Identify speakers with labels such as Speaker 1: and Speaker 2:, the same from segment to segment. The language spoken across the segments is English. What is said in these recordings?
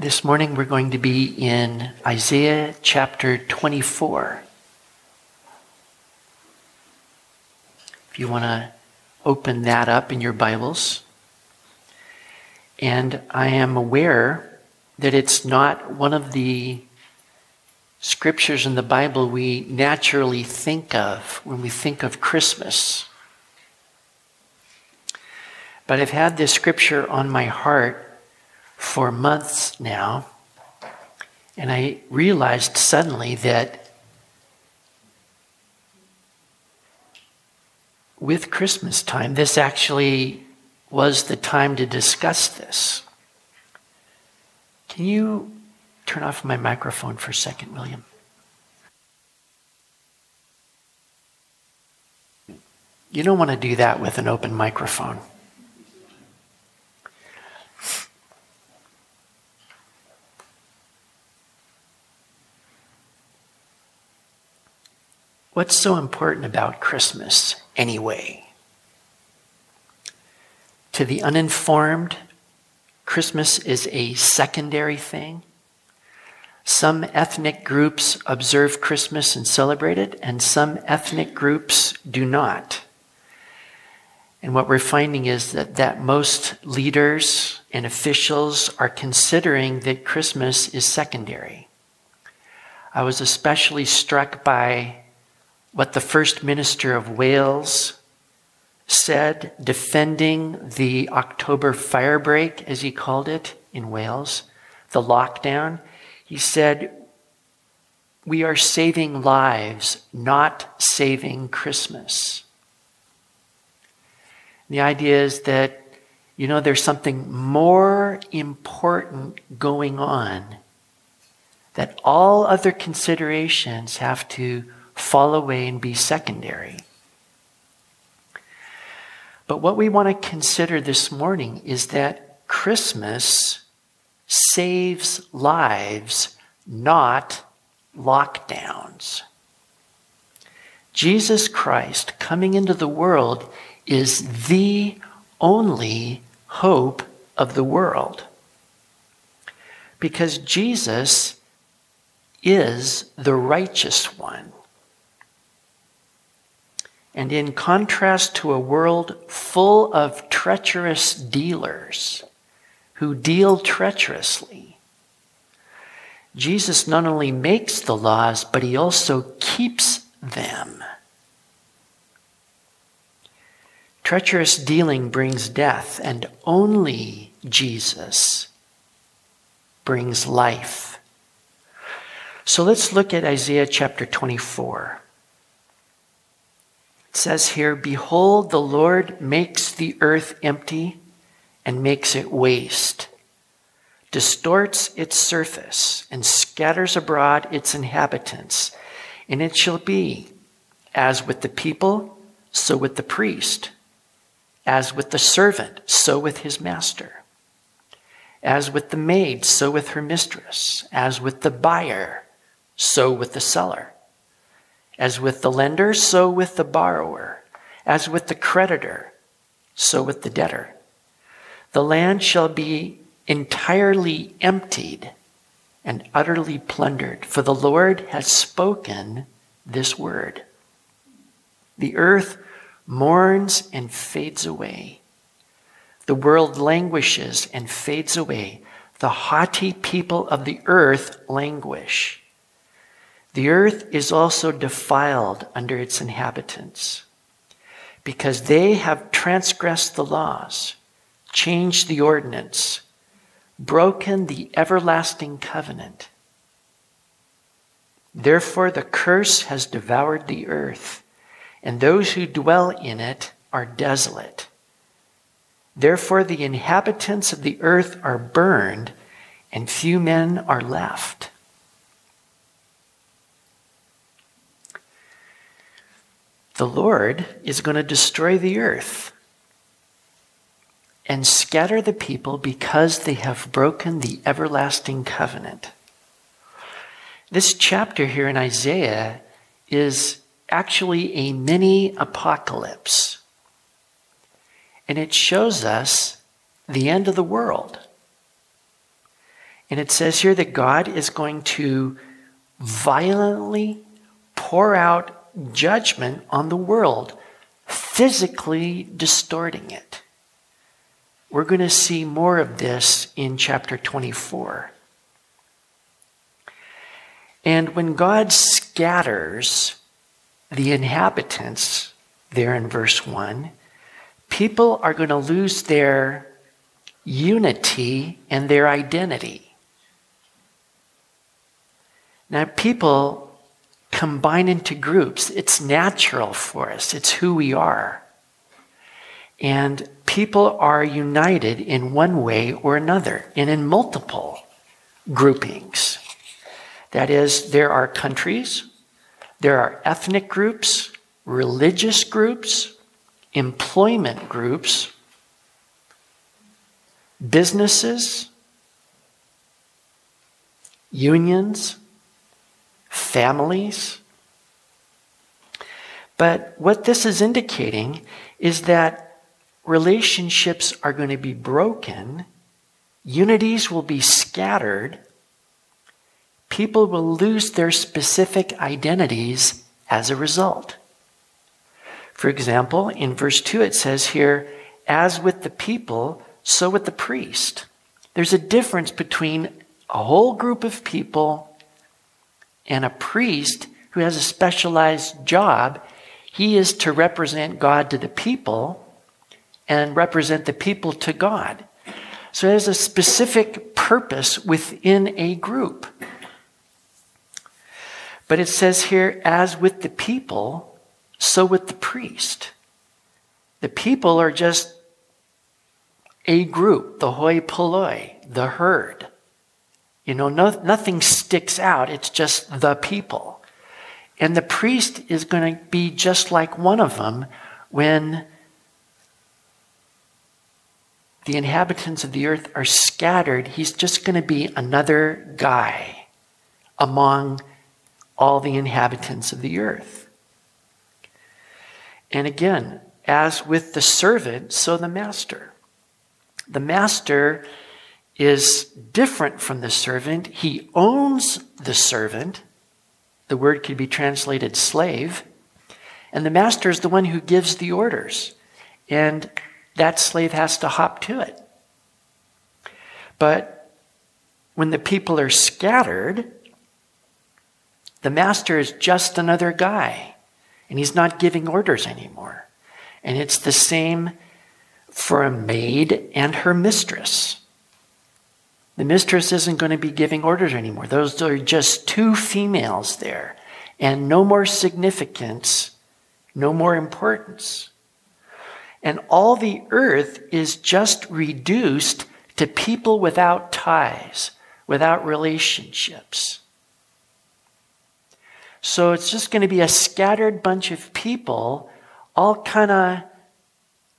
Speaker 1: This morning we're going to be in Isaiah chapter 24. If you want to open that up in your Bibles. And I am aware that it's not one of the scriptures in the Bible we naturally think of when we think of Christmas. But I've had this scripture on my heart for months now, and I realized suddenly that with Christmas time, this actually was the time to discuss this. Can you turn off my microphone for a second, William? You don't want to do that with an open microphone. What's so important about Christmas anyway? To the uninformed, Christmas is a secondary thing. Some ethnic groups observe Christmas and celebrate it, and some ethnic groups do not. And what we're finding is that, that most leaders and officials are considering that Christmas is secondary. I was especially struck by what the First Minister of Wales said, defending the October firebreak, as he called it in Wales, the lockdown. He said, We are saving lives, not saving Christmas. The idea is that, you know, there's something more important going on, that all other considerations have to fall away and be secondary. But what we want to consider this morning is that Christmas saves lives, not lockdowns. Jesus Christ coming into the world is the only hope of the world. Because Jesus is the righteous one. And in contrast to a world full of treacherous dealers who deal treacherously, Jesus not only makes the laws, but he also keeps them. Treacherous dealing brings death, and only Jesus brings life. So let's look at Isaiah chapter 24 says here, Behold, the Lord makes the earth empty and makes it waste, distorts its surface, and scatters abroad its inhabitants. And it shall be, as with the people, so with the priest, as with the servant, so with his master, as with the maid, so with her mistress, as with the buyer, so with the seller. As with the lender, so with the borrower. As with the creditor, so with the debtor. The land shall be entirely emptied and utterly plundered, for the Lord has spoken this word. The earth mourns and fades away. The world languishes and fades away. The haughty people of the earth languish. The earth is also defiled under its inhabitants because they have transgressed the laws, changed the ordinance, broken the everlasting covenant. Therefore, the curse has devoured the earth, and those who dwell in it are desolate. Therefore, the inhabitants of the earth are burned, and few men are left. The Lord is going to destroy the earth and scatter the people because they have broken the everlasting covenant. This chapter here in Isaiah is actually a mini apocalypse. And it shows us the end of the world. And it says here that God is going to violently pour out judgment on the world, physically distorting it. We're going to see more of this in chapter 24. And when God scatters the inhabitants, there in verse 1, people are going to lose their unity and their identity. Now, people combine into groups. It's natural for us, it's who we are. And people are united in one way or another and in multiple groupings. That is, there are countries, there are ethnic groups, religious groups, employment groups, businesses, unions, families. But what this is indicating is that relationships are going to be broken, unities will be scattered, people will lose their specific identities as a result. For example, in verse 2, it says here, as with the people, so with the priest. There's a difference between a whole group of people and a priest who has a specialized job. He is to represent God to the people and represent the people to God. So there's a specific purpose within a group. But it says here, as with the people, so with the priest. The people are just a group, the hoi polloi, the herd. You know, no, nothing sticks out, it's just the people. And the priest is going to be just like one of them when the inhabitants of the earth are scattered. He's just going to be another guy among all the inhabitants of the earth. And again, as with the servant, so the master. The master is different from the servant. He owns the servant. The word could be translated slave. And the master is the one who gives the orders. And that slave has to hop to it. But when the people are scattered, the master is just another guy, and he's not giving orders anymore. And it's the same for a maid and her mistress. The mistress isn't going to be giving orders anymore. Those are just two females there, and no more significance, no more importance. And all the earth is just reduced to people without ties, without relationships. So it's just going to be a scattered bunch of people, all kind of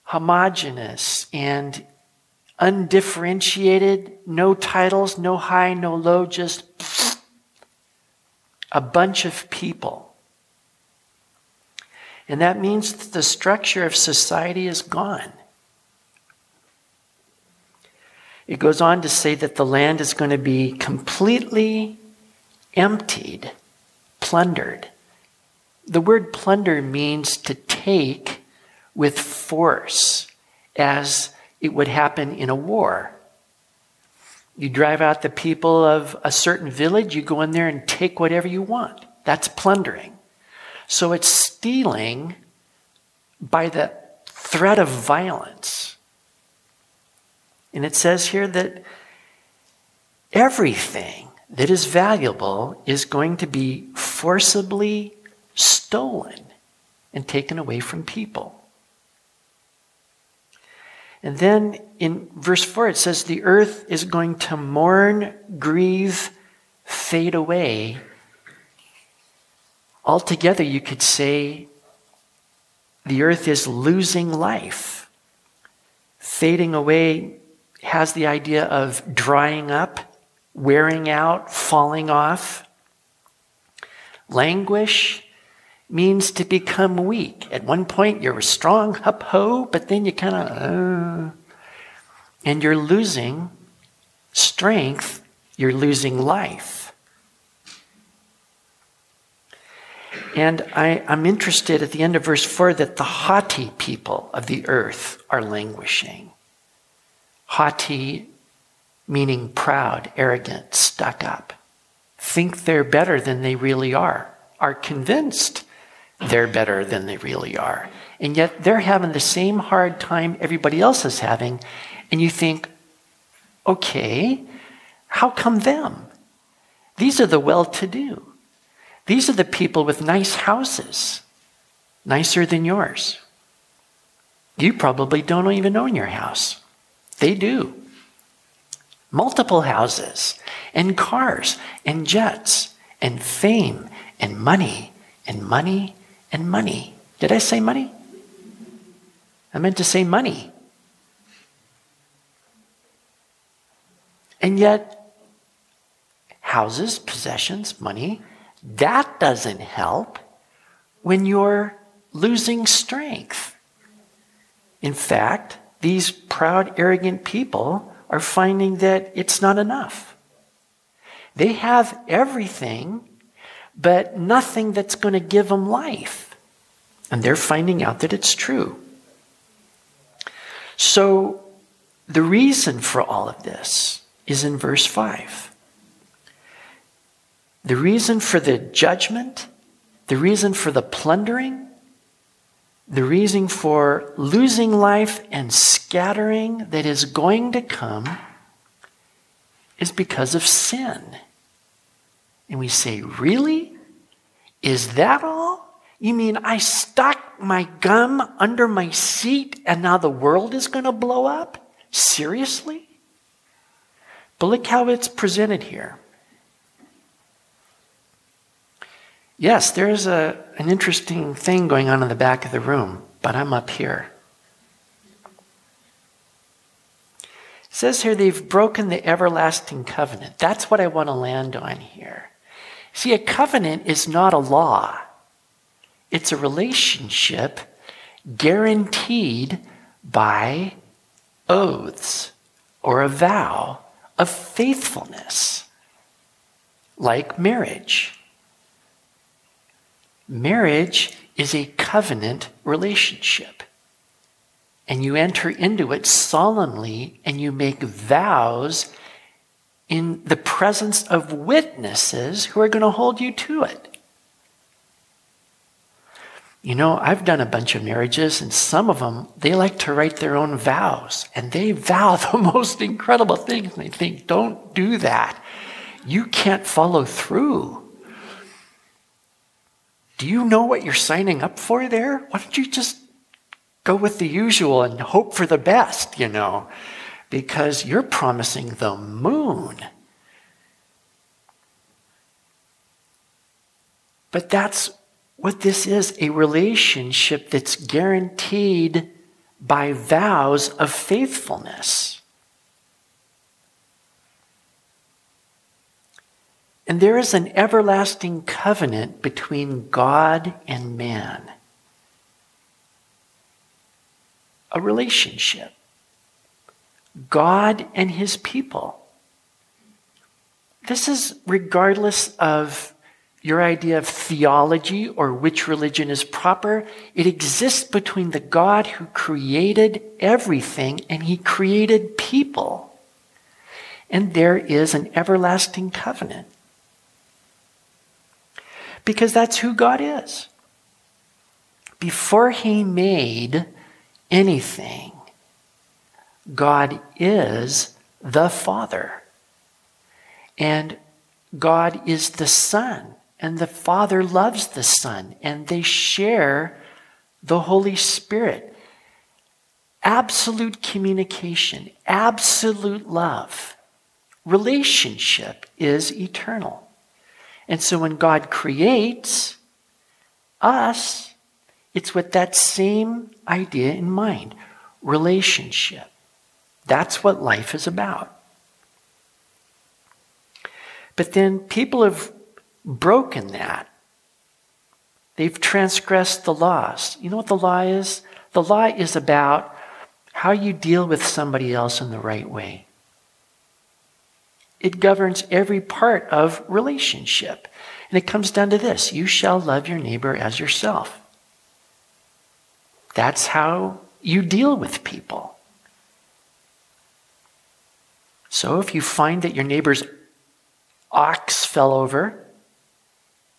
Speaker 1: homogenous and undifferentiated, no titles, no high, no low, just a bunch of people. And that means that the structure of society is gone. It goes on to say that the land is going to be completely emptied plundered. The word plunder means to take with force, as it would happen in a war. You drive out the people of a certain village, you go in there and take whatever you want. That's plundering. So it's stealing by the threat of violence. And it says here that everything that is valuable is going to be forcibly stolen and taken away from people. And then in verse 4, it says, The earth is going to mourn, grieve, fade away. Altogether, you could say the earth is losing life. Fading away has the idea of drying up wearing out, falling off. Languish means to become weak. At one point, you're strong, hup ho, but then you kind of, uh, and you're losing strength you're losing life. And I, am interested at the end of verse 4 that the haughty people of the earth are languishing. Haughty meaning proud, arrogant, stuck up. Think they're better than they really are, are convinced they're better than they really are. And yet they're having the same hard time everybody else is having. And you think, okay, how come them? These are the well to do. These are the people with nice houses, nicer than yours. You probably don't even own your house. They do. Multiple houses, and cars, and jets, and fame, and money, and money, and money. Did I say money? I meant to say money. And yet, houses, possessions, money, that doesn't help when you're losing strength. In fact, these proud, arrogant people are finding that it's not enough. They have everything, but nothing that's going to give them life. And they're finding out that it's true. So, the reason for all of this is in verse 5. The reason for the judgment, the reason for the plundering, the reason for losing life and scattering that is going to come is because of sin. And we say, Really? Is that all? You mean I stuck my gum under my seat and now the world is going to blow up? Seriously? But look how it's presented here. Yes, there's a, an interesting thing going on in the back of the room, but I'm up here. It says here they've broken the everlasting covenant. That's what I want to land on here. See, a covenant is not a law, it's a relationship guaranteed by oaths or a vow of faithfulness, like marriage. Marriage is a covenant relationship. And you enter into it solemnly and you make vows in the presence of witnesses who are going to hold you to it. You know, I've done a bunch of marriages, and some of them, they like to write their own vows, and they vow the most incredible things, and they think, don't do that. You can't follow through. Do you know what you're signing up for there? Why don't you just go with the usual and hope for the best, you know? Because you're promising the moon. But that's what this is a relationship that's guaranteed by vows of faithfulness. And there is an everlasting covenant between God and man. A relationship. God and his people. This is regardless of your idea of theology or which religion is proper. It exists between the God who created everything and he created people. And there is an everlasting covenant because that's who God is. Before He made anything, God is the Father. And God is the Son. And the Father loves the Son. And they share the Holy Spirit. Absolute communication, absolute love. Relationship is eternal. And so when God creates us, it's with that same idea in mind relationship. That's what life is about. But then people have broken that. They've transgressed the laws. You know what the law is? The law is about how you deal with somebody else in the right way. it governs every part of relationship. And it comes down to this you shall love your neighbor as yourself. That's how you deal with people. So if you find that your neighbor's ox fell over,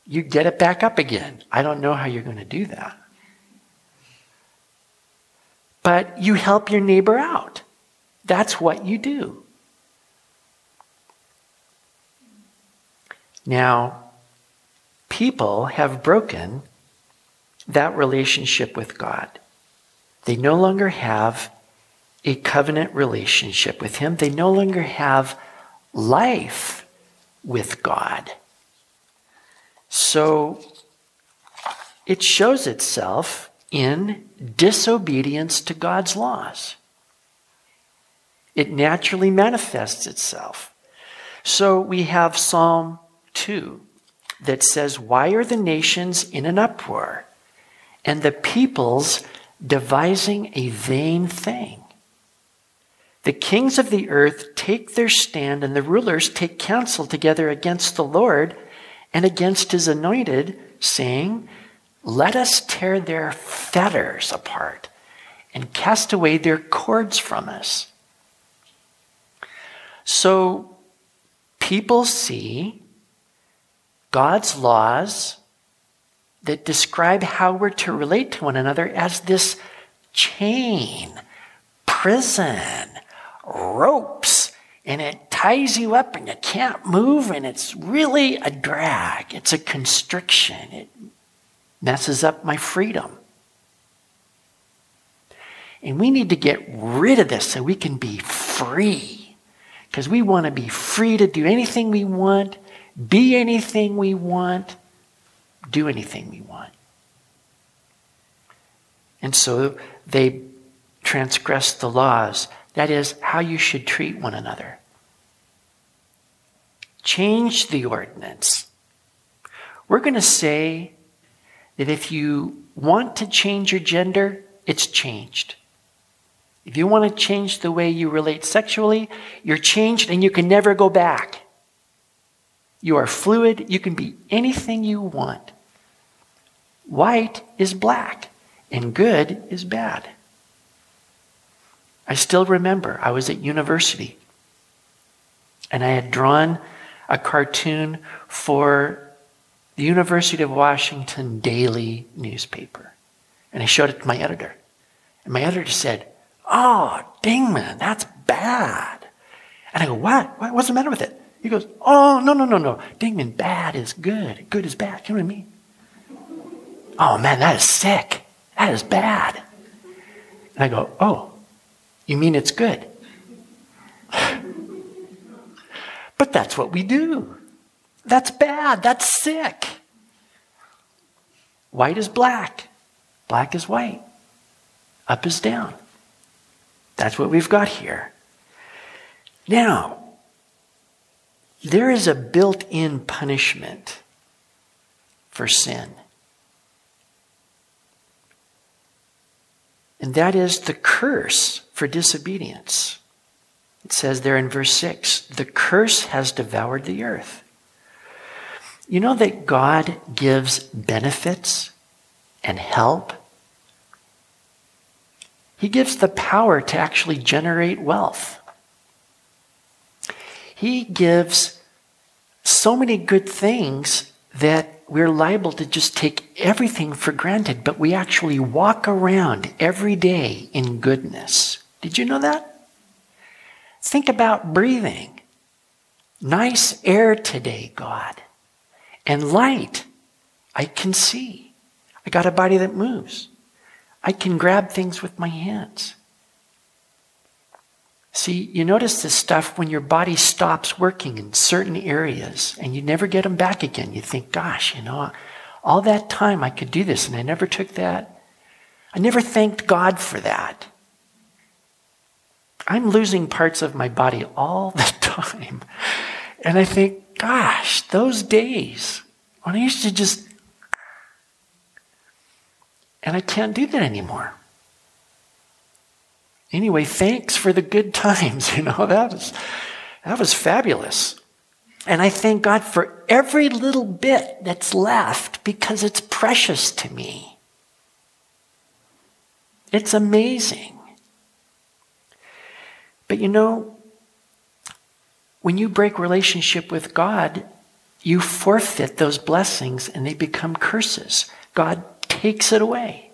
Speaker 1: you get it back up again. I don't know how you're going to do that. But you help your neighbor out. That's what you do. Now, people have broken that relationship with God. They no longer have a covenant relationship with Him, they no longer have life with God. So it shows itself in disobedience to God's laws. It naturally manifests itself. So we have Psalm 2 that says, Why are the nations in an uproar and the peoples devising a vain thing? The kings of the earth take their stand, and the rulers take counsel together against the Lord and against his anointed, saying, Let us tear their fetters apart and cast away their cords from us. So people see God's laws that describe how we're to relate to one another as this chain, prison, ropes, and it ties you up and you can't move, and it's really a drag. It's a constriction. It messes up my freedom. And we need to get rid of this so we can be free. Because we want to be free to do anything we want, be anything we want, do anything we want. And so they transgress the laws. That is, how you should treat one another. Change the ordinance. We're going to say that if you want to change your gender, it's changed. If you want to change the way you relate sexually, you're changed and you can never go back. You are fluid. You can be anything you want. White is black, and good is bad. I still remember I was at university and I had drawn a cartoon for the University of Washington daily newspaper. And I showed it to my editor. And my editor said, Oh, Dingman, that's bad. And I go, What? What's the matter with it? He goes, Oh, no, no, no, no. Dingman, bad is good. Good is bad. You know what I mean? Oh, man, that is sick. That is bad. And I go, Oh, you mean it's good? but that's what we do. That's bad. That's sick. White is black. Black is white. Up is down. That's what we've got here. Now, there is a built in punishment for sin. And that is the curse for disobedience. It says there in verse 6 the curse has devoured the earth. You know that God gives benefits and help? He gives the power to actually generate wealth. He gives so many good things that we're liable to just take everything for granted, but we actually walk around every day in goodness. Did you know that? Think about breathing. Nice air today, God. And light. I can see. I got a body that moves. I can grab things with my hands. See, you notice this stuff when your body stops working in certain areas and you never get them back again. You think, gosh, you know, all that time I could do this and I never took that. I never thanked God for that. I'm losing parts of my body all the time. And I think, gosh, those days when I used to just, and I can't do that anymore. Anyway, thanks for the good times. You know, that was, That was fabulous. And I thank God for every little bit that's left because it's precious to me. It's amazing. But you know, when you break relationship with God, you forfeit those blessings and they become curses. God takes it away.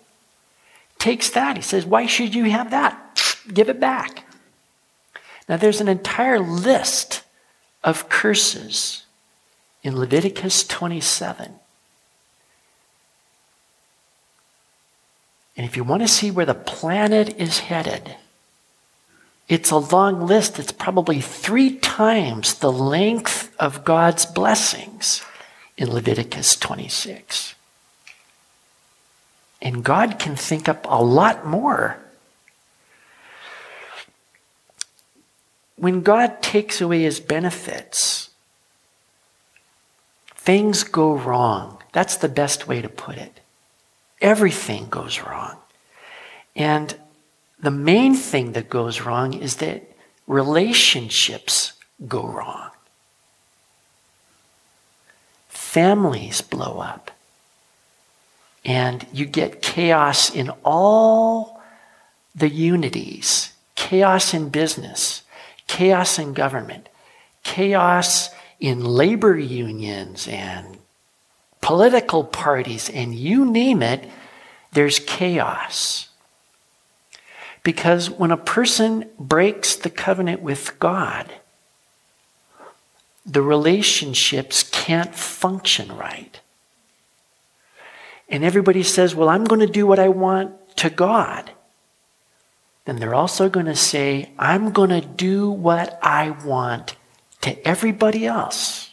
Speaker 1: Takes that. He says, Why should you have that? Give it back. Now, there's an entire list of curses in Leviticus 27. And if you want to see where the planet is headed, it's a long list. It's probably three times the length of God's blessings in Leviticus 26. And God can think up a lot more. When God takes away his benefits, things go wrong. That's the best way to put it. Everything goes wrong. And the main thing that goes wrong is that relationships go wrong. Families blow up. And you get chaos in all the unities chaos in business, chaos in government, chaos in labor unions and political parties, and you name it, there's chaos. Because when a person breaks the covenant with God, the relationships can't function right. And everybody says, Well, I'm going to do what I want to God. Then they're also going to say, I'm going to do what I want to everybody else.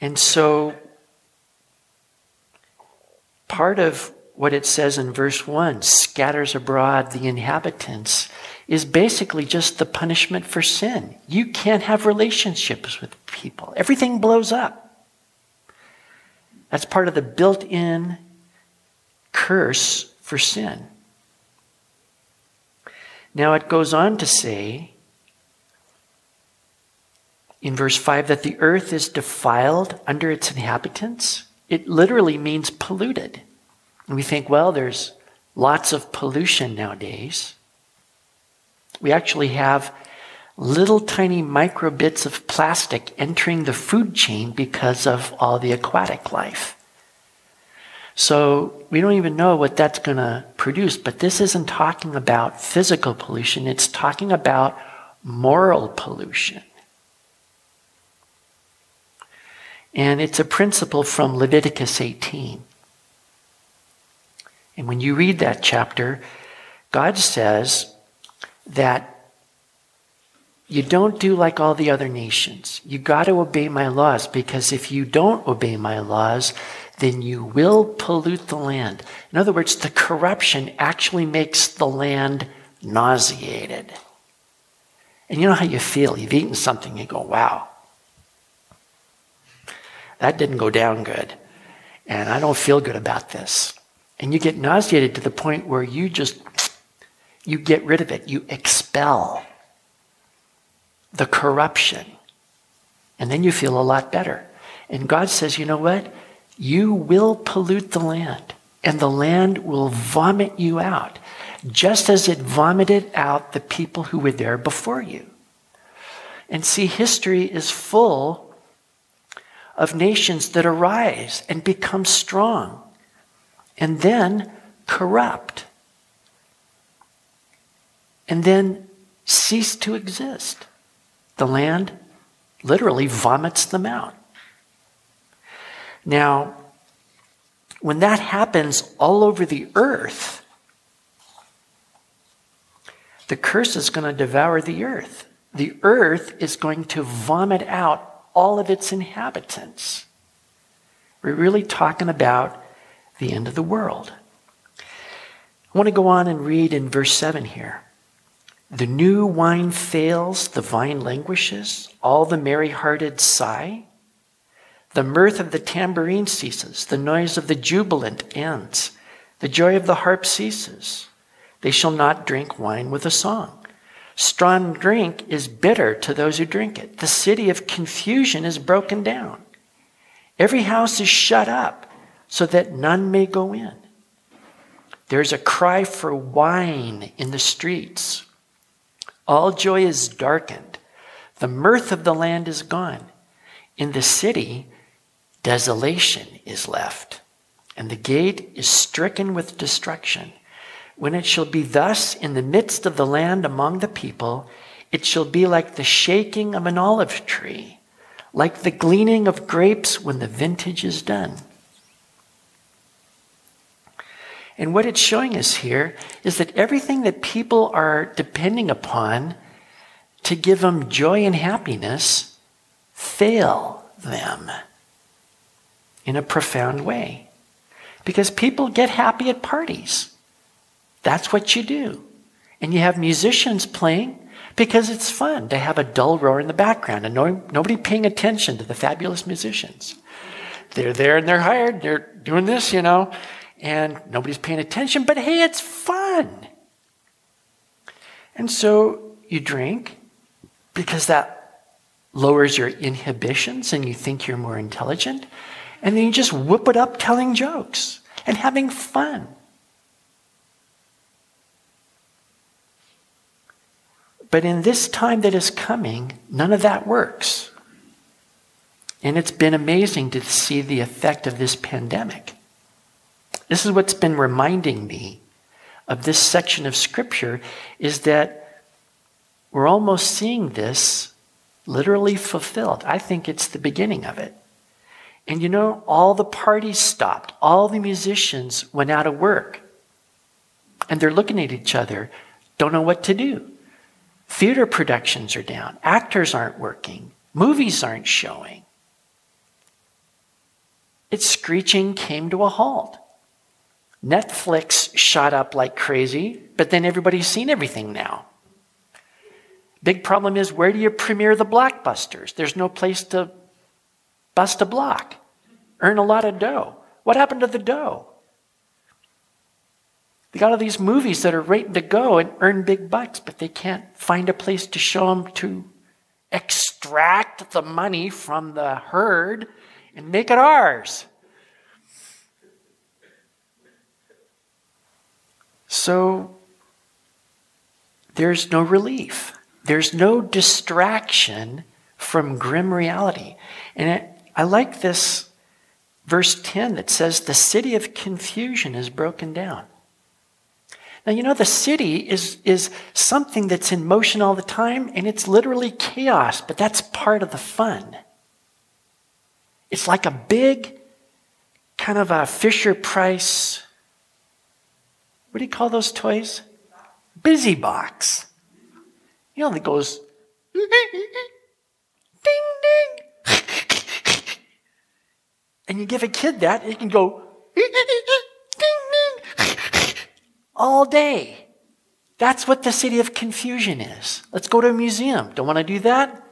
Speaker 1: And so, part of what it says in verse 1 scatters abroad the inhabitants is basically just the punishment for sin. You can't have relationships with people, everything blows up. That's part of the built in curse for sin. Now it goes on to say in verse 5 that the earth is defiled under its inhabitants. It literally means polluted. And we think, well, there's lots of pollution nowadays. We actually have little tiny micro bits of plastic entering the food chain because of all the aquatic life. So we don't even know what that's going to produce, but this isn't talking about physical pollution, it's talking about moral pollution. And it's a principle from Leviticus 18. And when you read that chapter, God says that you don't do like all the other nations. You got to obey my laws because if you don't obey my laws, then you will pollute the land. In other words, the corruption actually makes the land nauseated. And you know how you feel. You've eaten something, you go, wow, that didn't go down good. And I don't feel good about this. And you get nauseated to the point where you just, you get rid of it. You expel the corruption. And then you feel a lot better. And God says, you know what? You will pollute the land, and the land will vomit you out, just as it vomited out the people who were there before you. And see, history is full of nations that arise and become strong and then corrupt, and then cease to exist. The land literally vomits them out. Now, when that happens all over the earth, the curse is going to devour the earth. The earth is going to vomit out all of its inhabitants. We're really talking about the end of the world. I want to go on and read in verse 7 here. The new wine fails, the vine languishes, all the merry hearted sigh. The mirth of the tambourine ceases, the noise of the jubilant ends, the joy of the harp ceases. They shall not drink wine with a song, Strong drink is bitter to those who drink it. The city of confusion is broken down. Every house is shut up so that none may go in. There's a cry for wine in the streets. All joy is darkened. The mirth of the land is gone. In the city, desolation is left, and the gate is stricken with destruction. When it shall be thus in the midst of the land among the people, it shall be like the shaking of an olive tree, like the gleaning of grapes when the vintage is done. And what it's showing us here is that everything that people are depending upon to give them joy and happiness fail them in a profound way. Because people get happy at parties. That's what you do. And you have musicians playing because it's fun to have a dull roar in the background and no, nobody paying attention to the fabulous musicians. They're there and they're hired, they're doing this, you know, and nobody's paying attention, but hey, it's fun. And so you drink because that lowers your inhibitions and you think you're more intelligent. And then you just whoop it up telling jokes and having fun. But in this time that is coming, none of that works. And it's been amazing to see the effect of this pandemic. This is what's been reminding me of this section of scripture is that we're almost seeing this literally fulfilled. I think it's the beginning of it. And you know, all the parties stopped, all the musicians went out of work. And they're looking at each other, don't know what to do. Theater productions are down, actors aren't working, movies aren't showing. Its screeching came to a halt. Netflix shot up like crazy, but then everybody's seen everything now. Big problem is where do you premiere the blockbusters? There's no place to bust a block, earn a lot of dough. What happened to the dough? They got all these movies that are waiting to go and earn big bucks, but they can't find a place to show them to extract the money from the herd and make it ours. So there's no relief. There's no distraction from grim reality. And it, I like this verse 10 that says, The city of confusion is broken down. Now, you know, the city is, is something that's in motion all the time, and it's literally chaos, but that's part of the fun. It's like a big, kind of a Fisher Price what do you call those toys? Busy box. You know, goes ding ding. and you give a kid that, it can go ding ding all day. That's what the city of confusion is. Let's go to a museum. Don't want to do that?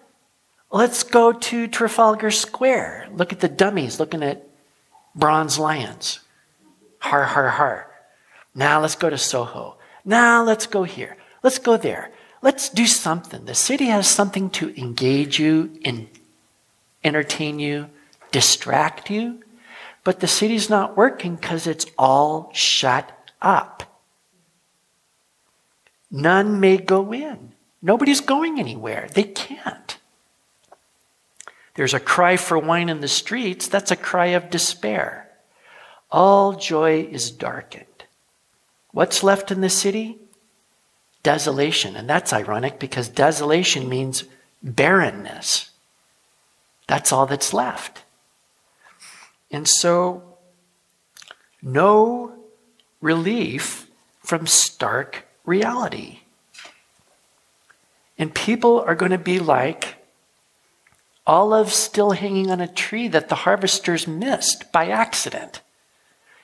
Speaker 1: Let's go to Trafalgar Square. Look at the dummies looking at bronze lions. Har, har, har. Now let's go to Soho. Now let's go here. Let's go there. Let's do something. The city has something to engage you, in, entertain you, distract you. But the city's not working because it's all shut up. None may go in. Nobody's going anywhere. They can't. There's a cry for wine in the streets. That's a cry of despair. All joy is darkened. What's left in the city? Desolation. And that's ironic because desolation means barrenness. That's all that's left. And so, no relief from stark reality. And people are going to be like olives still hanging on a tree that the harvesters missed by accident.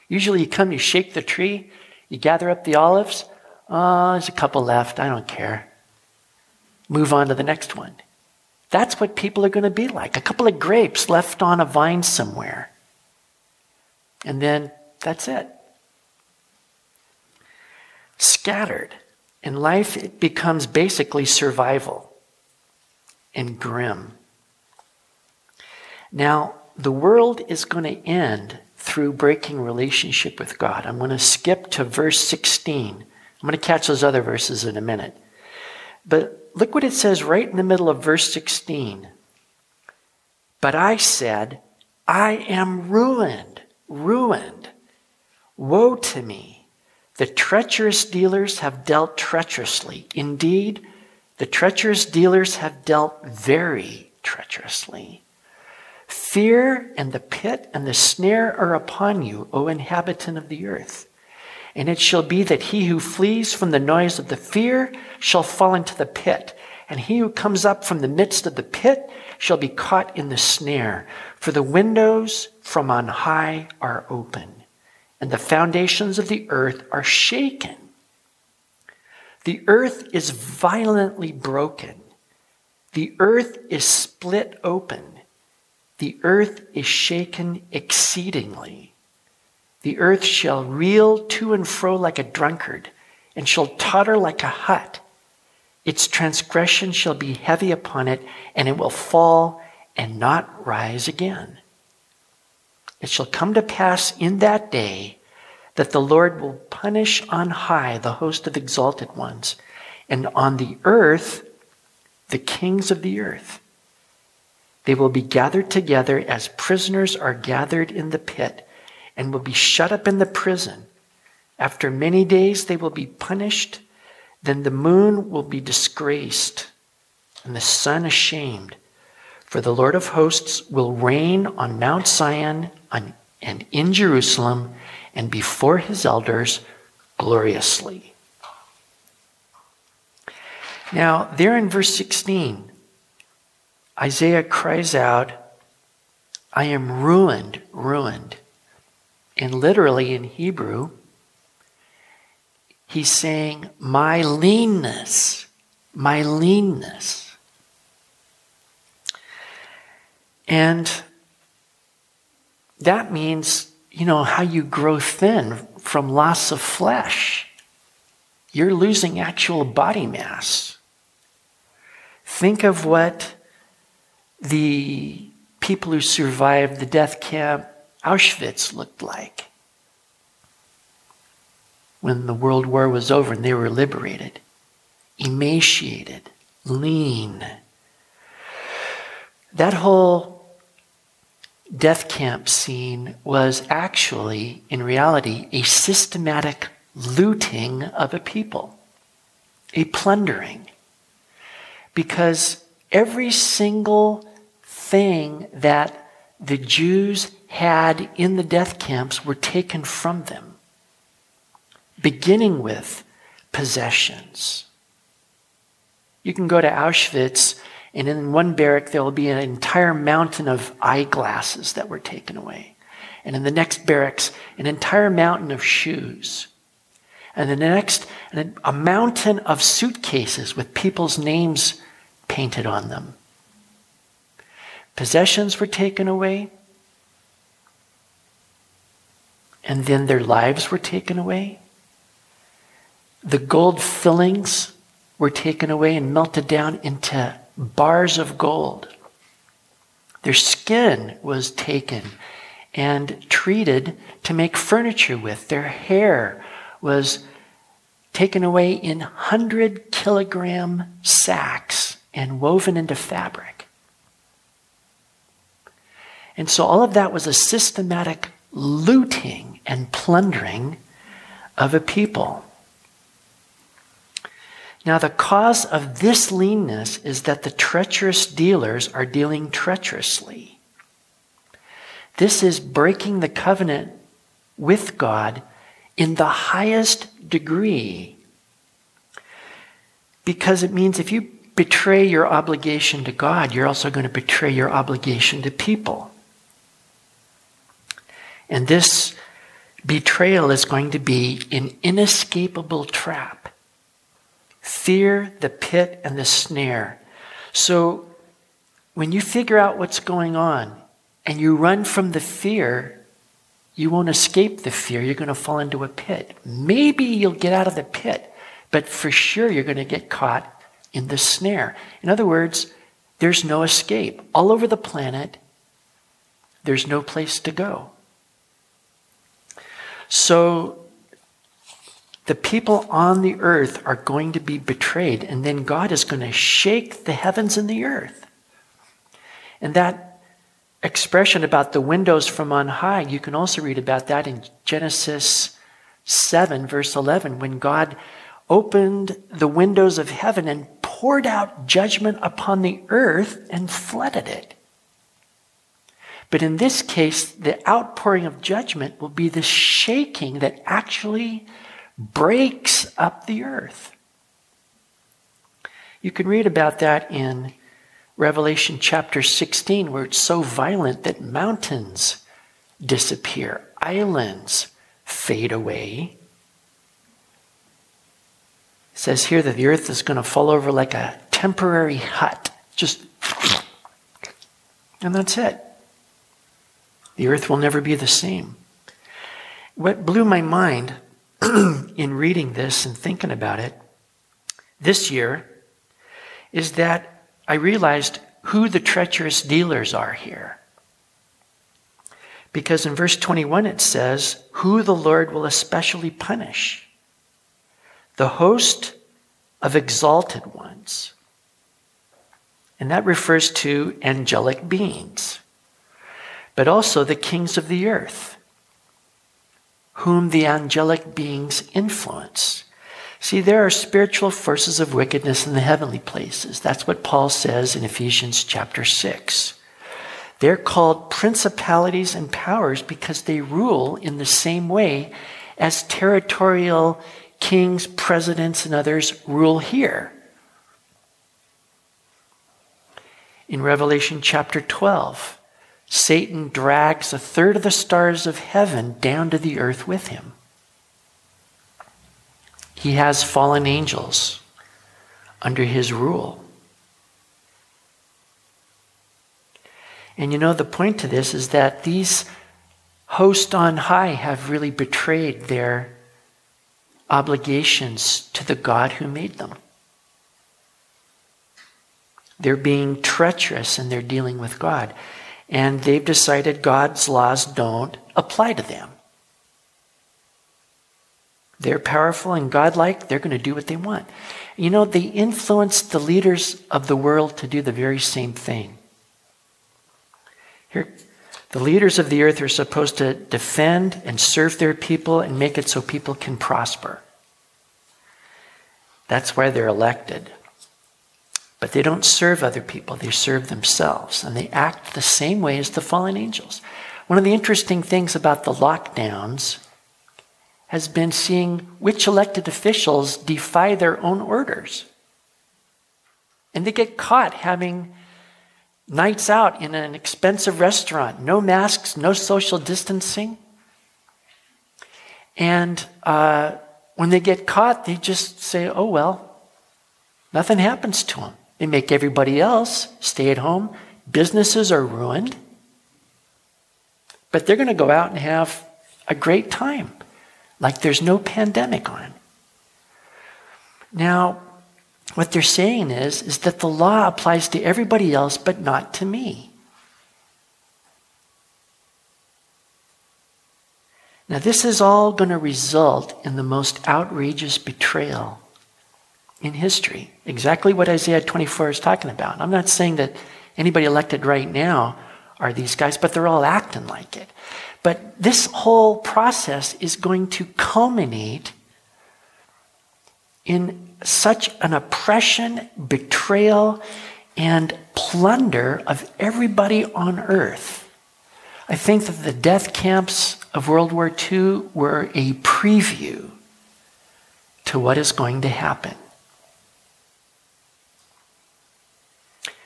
Speaker 1: Usually, you come, you shake the tree, you gather up the olives. Oh, there's a couple left. I don't care. Move on to the next one. That's what people are going to be like. A couple of grapes left on a vine somewhere. And then that's it. Scattered. In life it becomes basically survival and grim. Now, the world is going to end through breaking relationship with God. I'm going to skip to verse 16. I'm going to catch those other verses in a minute. But look what it says right in the middle of verse 16. But I said, I am ruined, ruined. Woe to me. The treacherous dealers have dealt treacherously. Indeed, the treacherous dealers have dealt very treacherously. Fear and the pit and the snare are upon you, O inhabitant of the earth. And it shall be that he who flees from the noise of the fear shall fall into the pit, and he who comes up from the midst of the pit shall be caught in the snare. For the windows from on high are open, and the foundations of the earth are shaken. The earth is violently broken. The earth is split open. The earth is shaken exceedingly. The earth shall reel to and fro like a drunkard, and shall totter like a hut. Its transgression shall be heavy upon it, and it will fall and not rise again. It shall come to pass in that day that the Lord will punish on high the host of exalted ones, and on the earth the kings of the earth. They will be gathered together as prisoners are gathered in the pit and will be shut up in the prison. After many days, they will be punished. Then the moon will be disgraced and the sun ashamed. For the Lord of hosts will reign on Mount Zion and in Jerusalem and before his elders gloriously. Now, there in verse 16, Isaiah cries out, I am ruined, ruined. And literally in Hebrew, he's saying, My leanness, my leanness. And that means, you know, how you grow thin from loss of flesh. You're losing actual body mass. Think of what the people who survived the death camp Auschwitz looked like when the World War was over and they were liberated. Emaciated, lean. That whole death camp scene was actually, in reality, a systematic looting of a people, a plundering. Because every single thing that the Jews had in the death camps were taken from them, beginning with possessions. You can go to Auschwitz, and in one barrack, there will be an entire mountain of eyeglasses that were taken away. And in the next barracks, an entire mountain of shoes. And the next, a mountain of suitcases with people's names painted on them. Possessions were taken away. and then their lives were taken away. The gold fillings were taken away and melted down into bars of gold. Their skin was taken and treated to make furniture with. Their hair was taken away in 100 kilogram sacks and woven into fabric. And so all of that was a systematic looting and plundering of a people. Now, the cause of this leanness is that the treacherous dealers are dealing treacherously. This is breaking the covenant with God in the highest degree. Because it means if you betray your obligation to God, you're also going to betray your obligation to people. And this betrayal is going to be an inescapable trap. Fear, the pit, and the snare. So when you figure out what's going on and you run from the fear, you won't escape the fear. You're going to fall into a pit. Maybe you'll get out of the pit, but for sure you're going to get caught in the snare. In other words, there's no escape. All over the planet, there's no place to go. So the people on the earth are going to be betrayed, and then God is going to shake the heavens and the earth. And that expression about the windows from on high, you can also read about that in Genesis 7, verse 11, when God opened the windows of heaven and poured out judgment upon the earth and flooded it. But in this case, the outpouring of judgment will be the shaking that actually breaks up the earth. You can read about that in Revelation chapter 16, where it's so violent that mountains disappear, islands fade away. It says here that the earth is going to fall over like a temporary hut. Just, and that's it. The earth will never be the same. What blew my mind in reading this and thinking about it this year is that I realized who the treacherous dealers are here. Because in verse 21 it says, Who the Lord will especially punish. The host of exalted ones. And that refers to angelic beings, but also the kings of the earth whom the angelic beings influence. See, there are spiritual forces of wickedness in the heavenly places. That's what Paul says in Ephesians chapter 6. They're called principalities and powers because they rule in the same way as territorial kings, presidents, and others rule here. In Revelation chapter 12, Satan drags a third of the stars of heaven down to the earth with him. He has fallen angels under his rule. And you know, the point to this is that these hosts on high have really betrayed their obligations to the God who made them. They're being treacherous and they're dealing with God and they've decided God's laws don't apply to them. They're powerful and godlike, they're going to do what they want. You know, they influence the leaders of the world to do the very same thing. Here, the leaders of the earth are supposed to defend and serve their people and make it so people can prosper. That's why they're elected. But they don't serve other people, they serve themselves. And they act the same way as the fallen angels. One of the interesting things about the lockdowns has been seeing which elected officials defy their own orders. And they get caught having nights out in an expensive restaurant, no masks, no social distancing. And uh, when they get caught, they just say, oh, well, nothing happens to them. They make everybody else stay at home. Businesses are ruined. But they're going to go out and have a great time, like there's no pandemic on. Now, what they're saying is, is that the law applies to everybody else, but not to me. Now, this is all going to result in the most outrageous betrayal in history. Exactly what Isaiah 24 is talking about. I'm not saying that anybody elected right now are these guys, but they're all acting like it. But this whole process is going to culminate in such an oppression, betrayal, and plunder of everybody on earth. I think that the death camps of World War II were a preview to what is going to happen.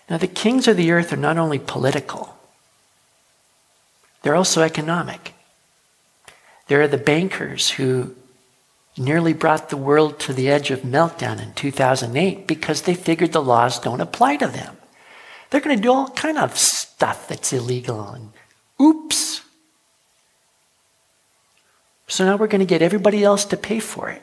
Speaker 1: Now, the kings of the earth are not only political, they're also economic. There are the bankers who nearly brought the world to the edge of meltdown in 2008 because they figured the laws don't apply to them. They're going to do all kind of stuff that's illegal and oops. So now we're going to get everybody else to pay for it.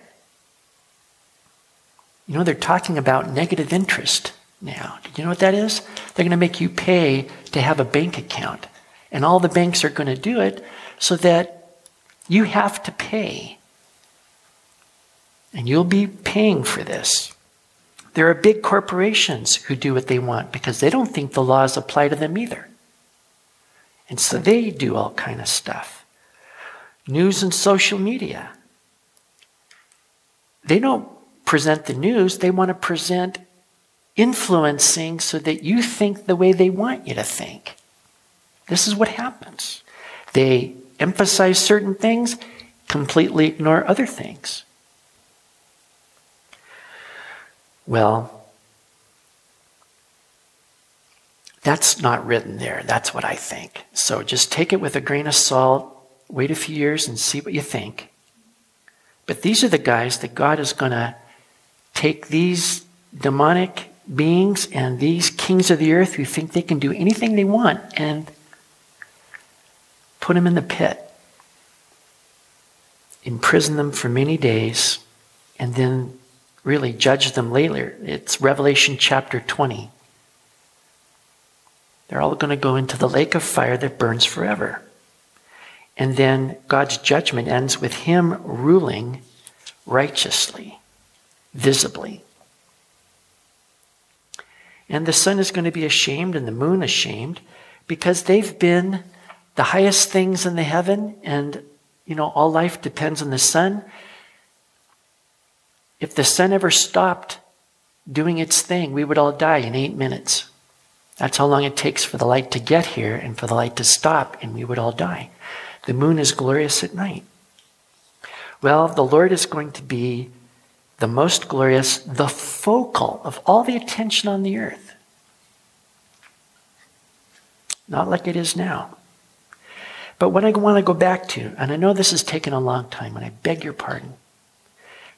Speaker 1: You know, they're talking about negative interest now. Do you know what that is? They're going to make you pay to have a bank account. And all the banks are going to do it so that you have to pay. And you'll be paying for this. There are big corporations who do what they want because they don't think the laws apply to them either. And so they do all kind of stuff. News and social media. They don't present the news, they want to present influencing so that you think the way they want you to think. This is what happens. They emphasize certain things, completely ignore other things. Well, that's not written there. That's what I think. So just take it with a grain of salt, wait a few years and see what you think. But these are the guys that God is going to take these demonic beings and these kings of the earth who think they can do anything they want and put them in the pit, imprison them for many days, and then really judge them later. It's Revelation chapter 20. They're all going to go into the lake of fire that burns forever. And then God's judgment ends with Him ruling righteously, visibly. And the sun is going to be ashamed and the moon ashamed because they've been the highest things in the heaven and you know all life depends on the sun. If the sun ever stopped doing its thing, we would all die in 8 minutes. That's how long it takes for the light to get here and for the light to stop and we would all die. The moon is glorious at night. Well, the Lord is going to be the most glorious, the focal of all the attention on the earth. Not like it is now. But what I want to go back to, and I know this has taken a long time, and I beg your pardon.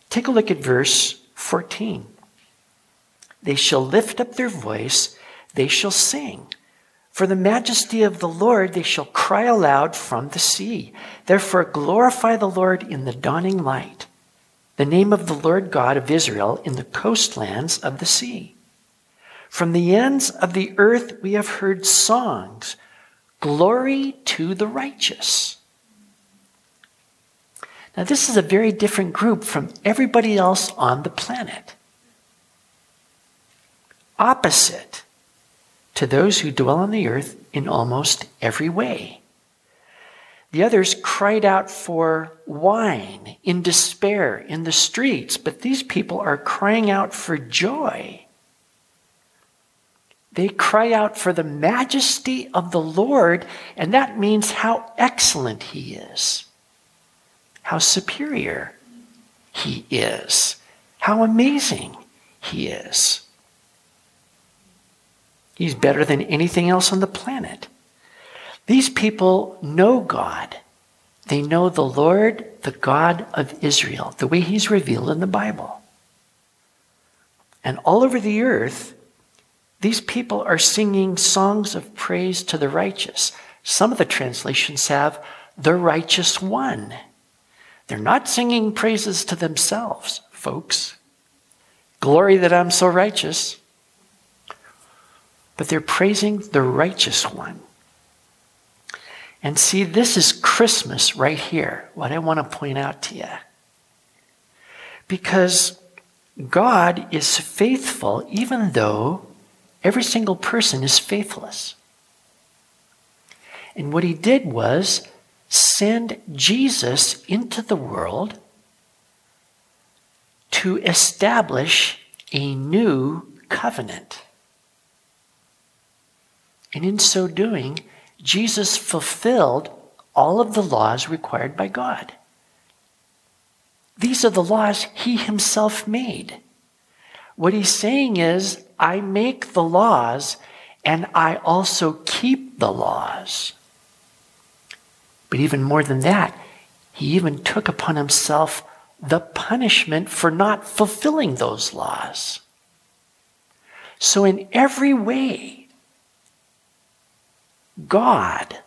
Speaker 1: Take a look at verse 14. They shall lift up their voice, they shall sing. For the majesty of the Lord they shall cry aloud from the sea. Therefore glorify the Lord in the dawning light the name of the Lord God of Israel in the coastlands of the sea. From the ends of the earth we have heard songs, glory to the righteous. Now, this is a very different group from everybody else on the planet. Opposite to those who dwell on the earth in almost every way. The others cried out for wine in despair in the streets, but these people are crying out for joy. They cry out for the majesty of the Lord, and that means how excellent He is, how superior He is, how amazing He is. He's better than anything else on the planet. These people know God. They know the Lord, the God of Israel, the way he's revealed in the Bible. And all over the earth, these people are singing songs of praise to the righteous. Some of the translations have the righteous one. They're not singing praises to themselves, folks. Glory that I'm so righteous. But they're praising the righteous one. And see, this is Christmas right here, what I want to point out to you. Because God is faithful even though every single person is faithless. And what he did was send Jesus into the world to establish a new covenant. And in so doing, Jesus fulfilled all of the laws required by God. These are the laws he himself made. What he's saying is, I make the laws and I also keep the laws. But even more than that, he even took upon himself the punishment for not fulfilling those laws. So, in every way, God,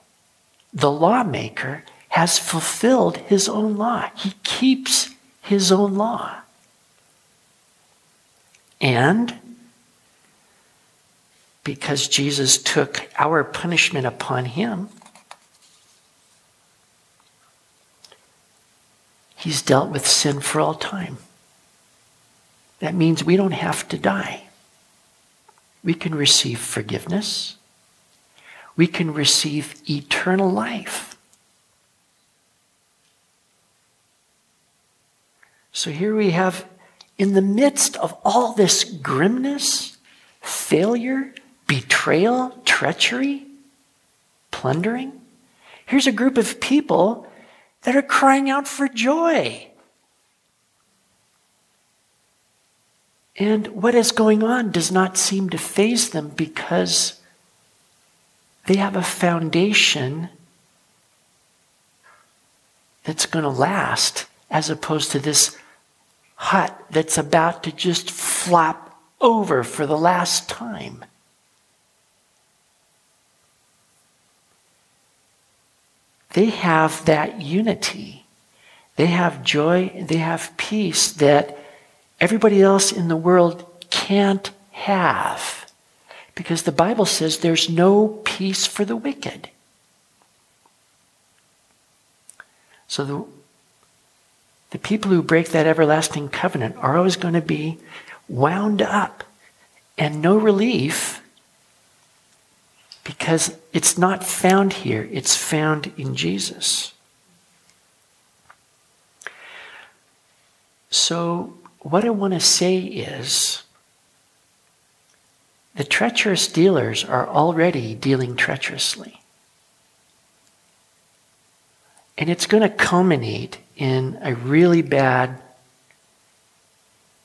Speaker 1: the lawmaker, has fulfilled his own law. He keeps his own law. And because Jesus took our punishment upon him, he's dealt with sin for all time. That means we don't have to die. We can receive forgiveness. We can receive eternal life. So here we have, in the midst of all this grimness, failure, betrayal, treachery, plundering, here's a group of people that are crying out for joy. And what is going on does not seem to faze them because they have a foundation that's going to last as opposed to this hut that's about to just flop over for the last time. They have that unity. They have joy, they have peace that everybody else in the world can't have. Because the Bible says there's no peace for the wicked. So the, the people who break that everlasting covenant are always going to be wound up and no relief because it's not found here, it's found in Jesus. So, what I want to say is the treacherous dealers are already dealing treacherously. And it's going to culminate in a really bad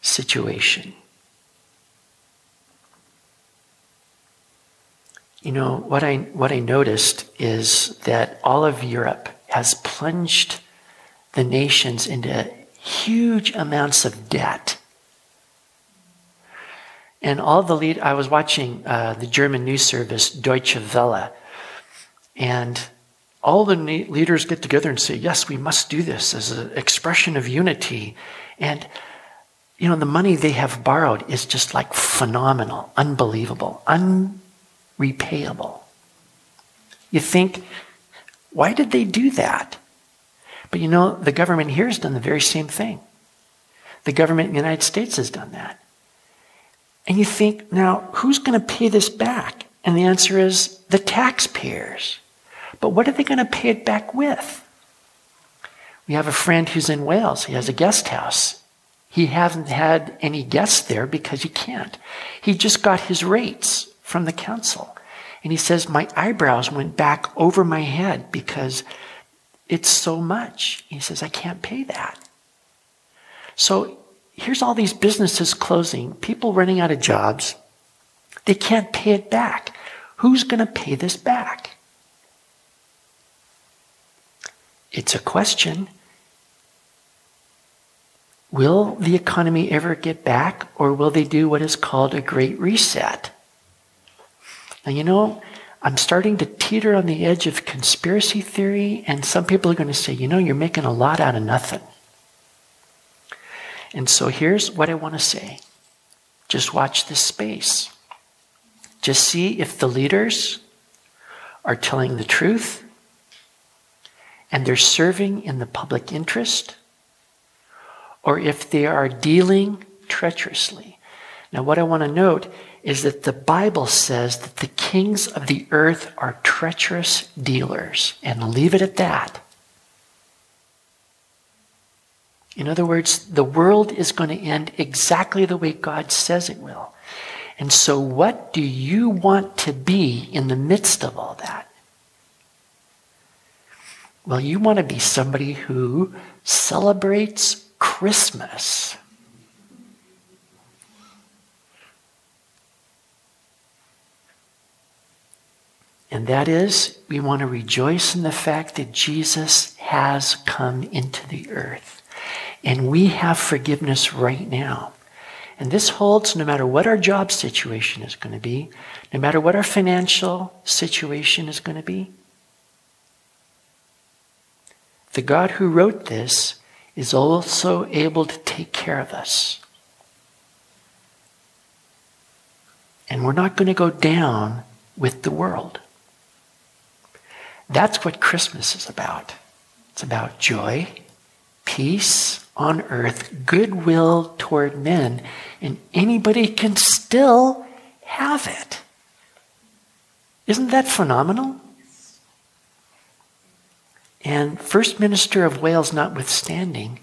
Speaker 1: situation. You know, what I, what I noticed is that all of Europe has plunged the nations into huge amounts of debt. And all the lead, I was watching uh, the German news service Deutsche Welle, and all the leaders get together and say, "Yes, we must do this as an expression of unity." And you know, the money they have borrowed is just like phenomenal, unbelievable, unrepayable. You think, why did they do that? But you know, the government here has done the very same thing. The government in the United States has done that. And you think, now, who's going to pay this back? And the answer is the taxpayers. But what are they going to pay it back with? We have a friend who's in Wales. He has a guest house. He hasn't had any guests there because he can't. He just got his rates from the council. And he says, My eyebrows went back over my head because it's so much. He says, I can't pay that. So here's all these businesses closing, people running out of jobs. They can't pay it back. Who's going to pay this back? It's a question. Will the economy ever get back, or will they do what is called a great reset? Now, you know, I'm starting to teeter on the edge of conspiracy theory, and some people are going to say, you know, you're making a lot out of nothing. And so here's what I want to say just watch this space. Just see if the leaders are telling the truth and they're serving in the public interest, or if they are dealing treacherously. Now, what I want to note is that the Bible says that the kings of the earth are treacherous dealers, and leave it at that. In other words, the world is going to end exactly the way God says it will. And so, what do you want to be in the midst of all that? Well, you want to be somebody who celebrates Christmas. And that is, we want to rejoice in the fact that Jesus has come into the earth. And we have forgiveness right now. And this holds no matter what our job situation is going to be, no matter what our financial situation is going to be. The God who wrote this is also able to take care of us. and we're not going to go down with the world. That's what Christmas is about. It's about joy, peace on earth, goodwill toward men, and anybody can still have it. Isn't that phenomenal? And First Minister of Wales notwithstanding,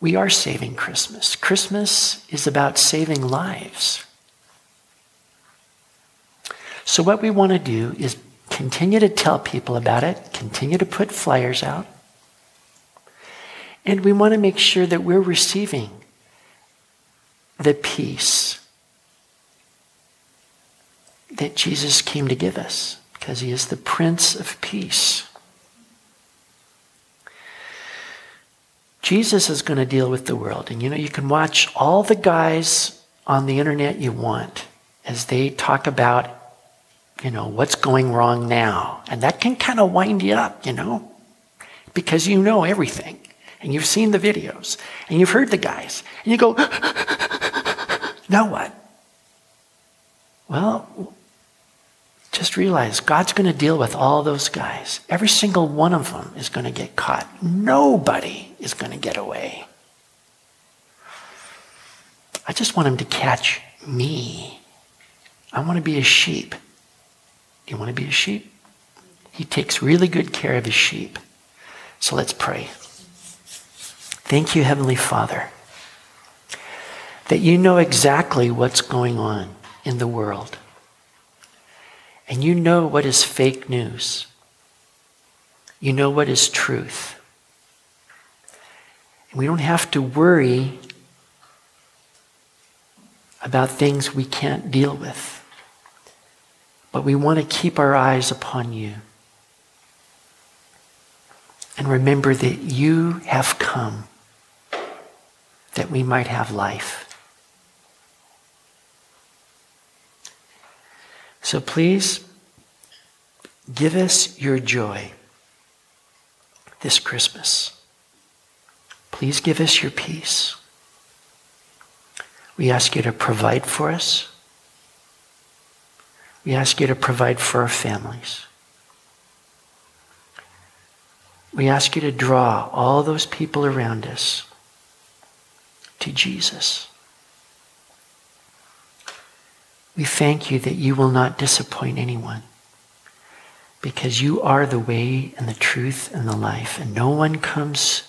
Speaker 1: we are saving Christmas. Christmas is about saving lives. So, what we want to do is continue to tell people about it, continue to put flyers out, and we want to make sure that we're receiving the peace that Jesus came to give us because he is the Prince of Peace. Jesus is going to deal with the world. And you know, you can watch all the guys on the internet you want as they talk about, you know, what's going wrong now. And that can kind of wind you up, you know, because you know everything. And you've seen the videos. And you've heard the guys. And you go, now what? Well, just realize God's going to deal with all those guys. Every single one of them is going to get caught. Nobody is going to get away. I just want him to catch me. I want to be a sheep. You want to be a sheep? He takes really good care of his sheep. So let's pray. Thank you, Heavenly Father, that you know exactly what's going on in the world and you know what is fake news. You know what is truth. We don't have to worry about things we can't deal with. But we want to keep our eyes upon you. And remember that you have come that we might have life. So please give us your joy this Christmas. Please give us your peace. We ask you to provide for us. We ask you to provide for our families. We ask you to draw all those people around us to Jesus. We thank you that you will not disappoint anyone because you are the way and the truth and the life, and no one comes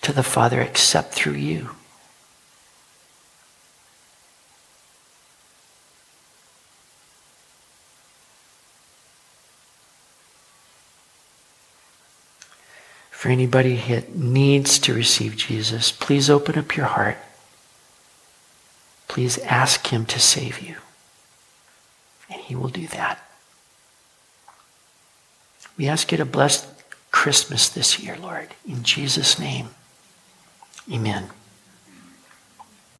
Speaker 1: to the Father except through you. For anybody that needs to receive Jesus, please open up your heart. Please ask Him to save you. And He will do that. We ask you to bless Christmas this year, Lord. In Jesus' name, amen.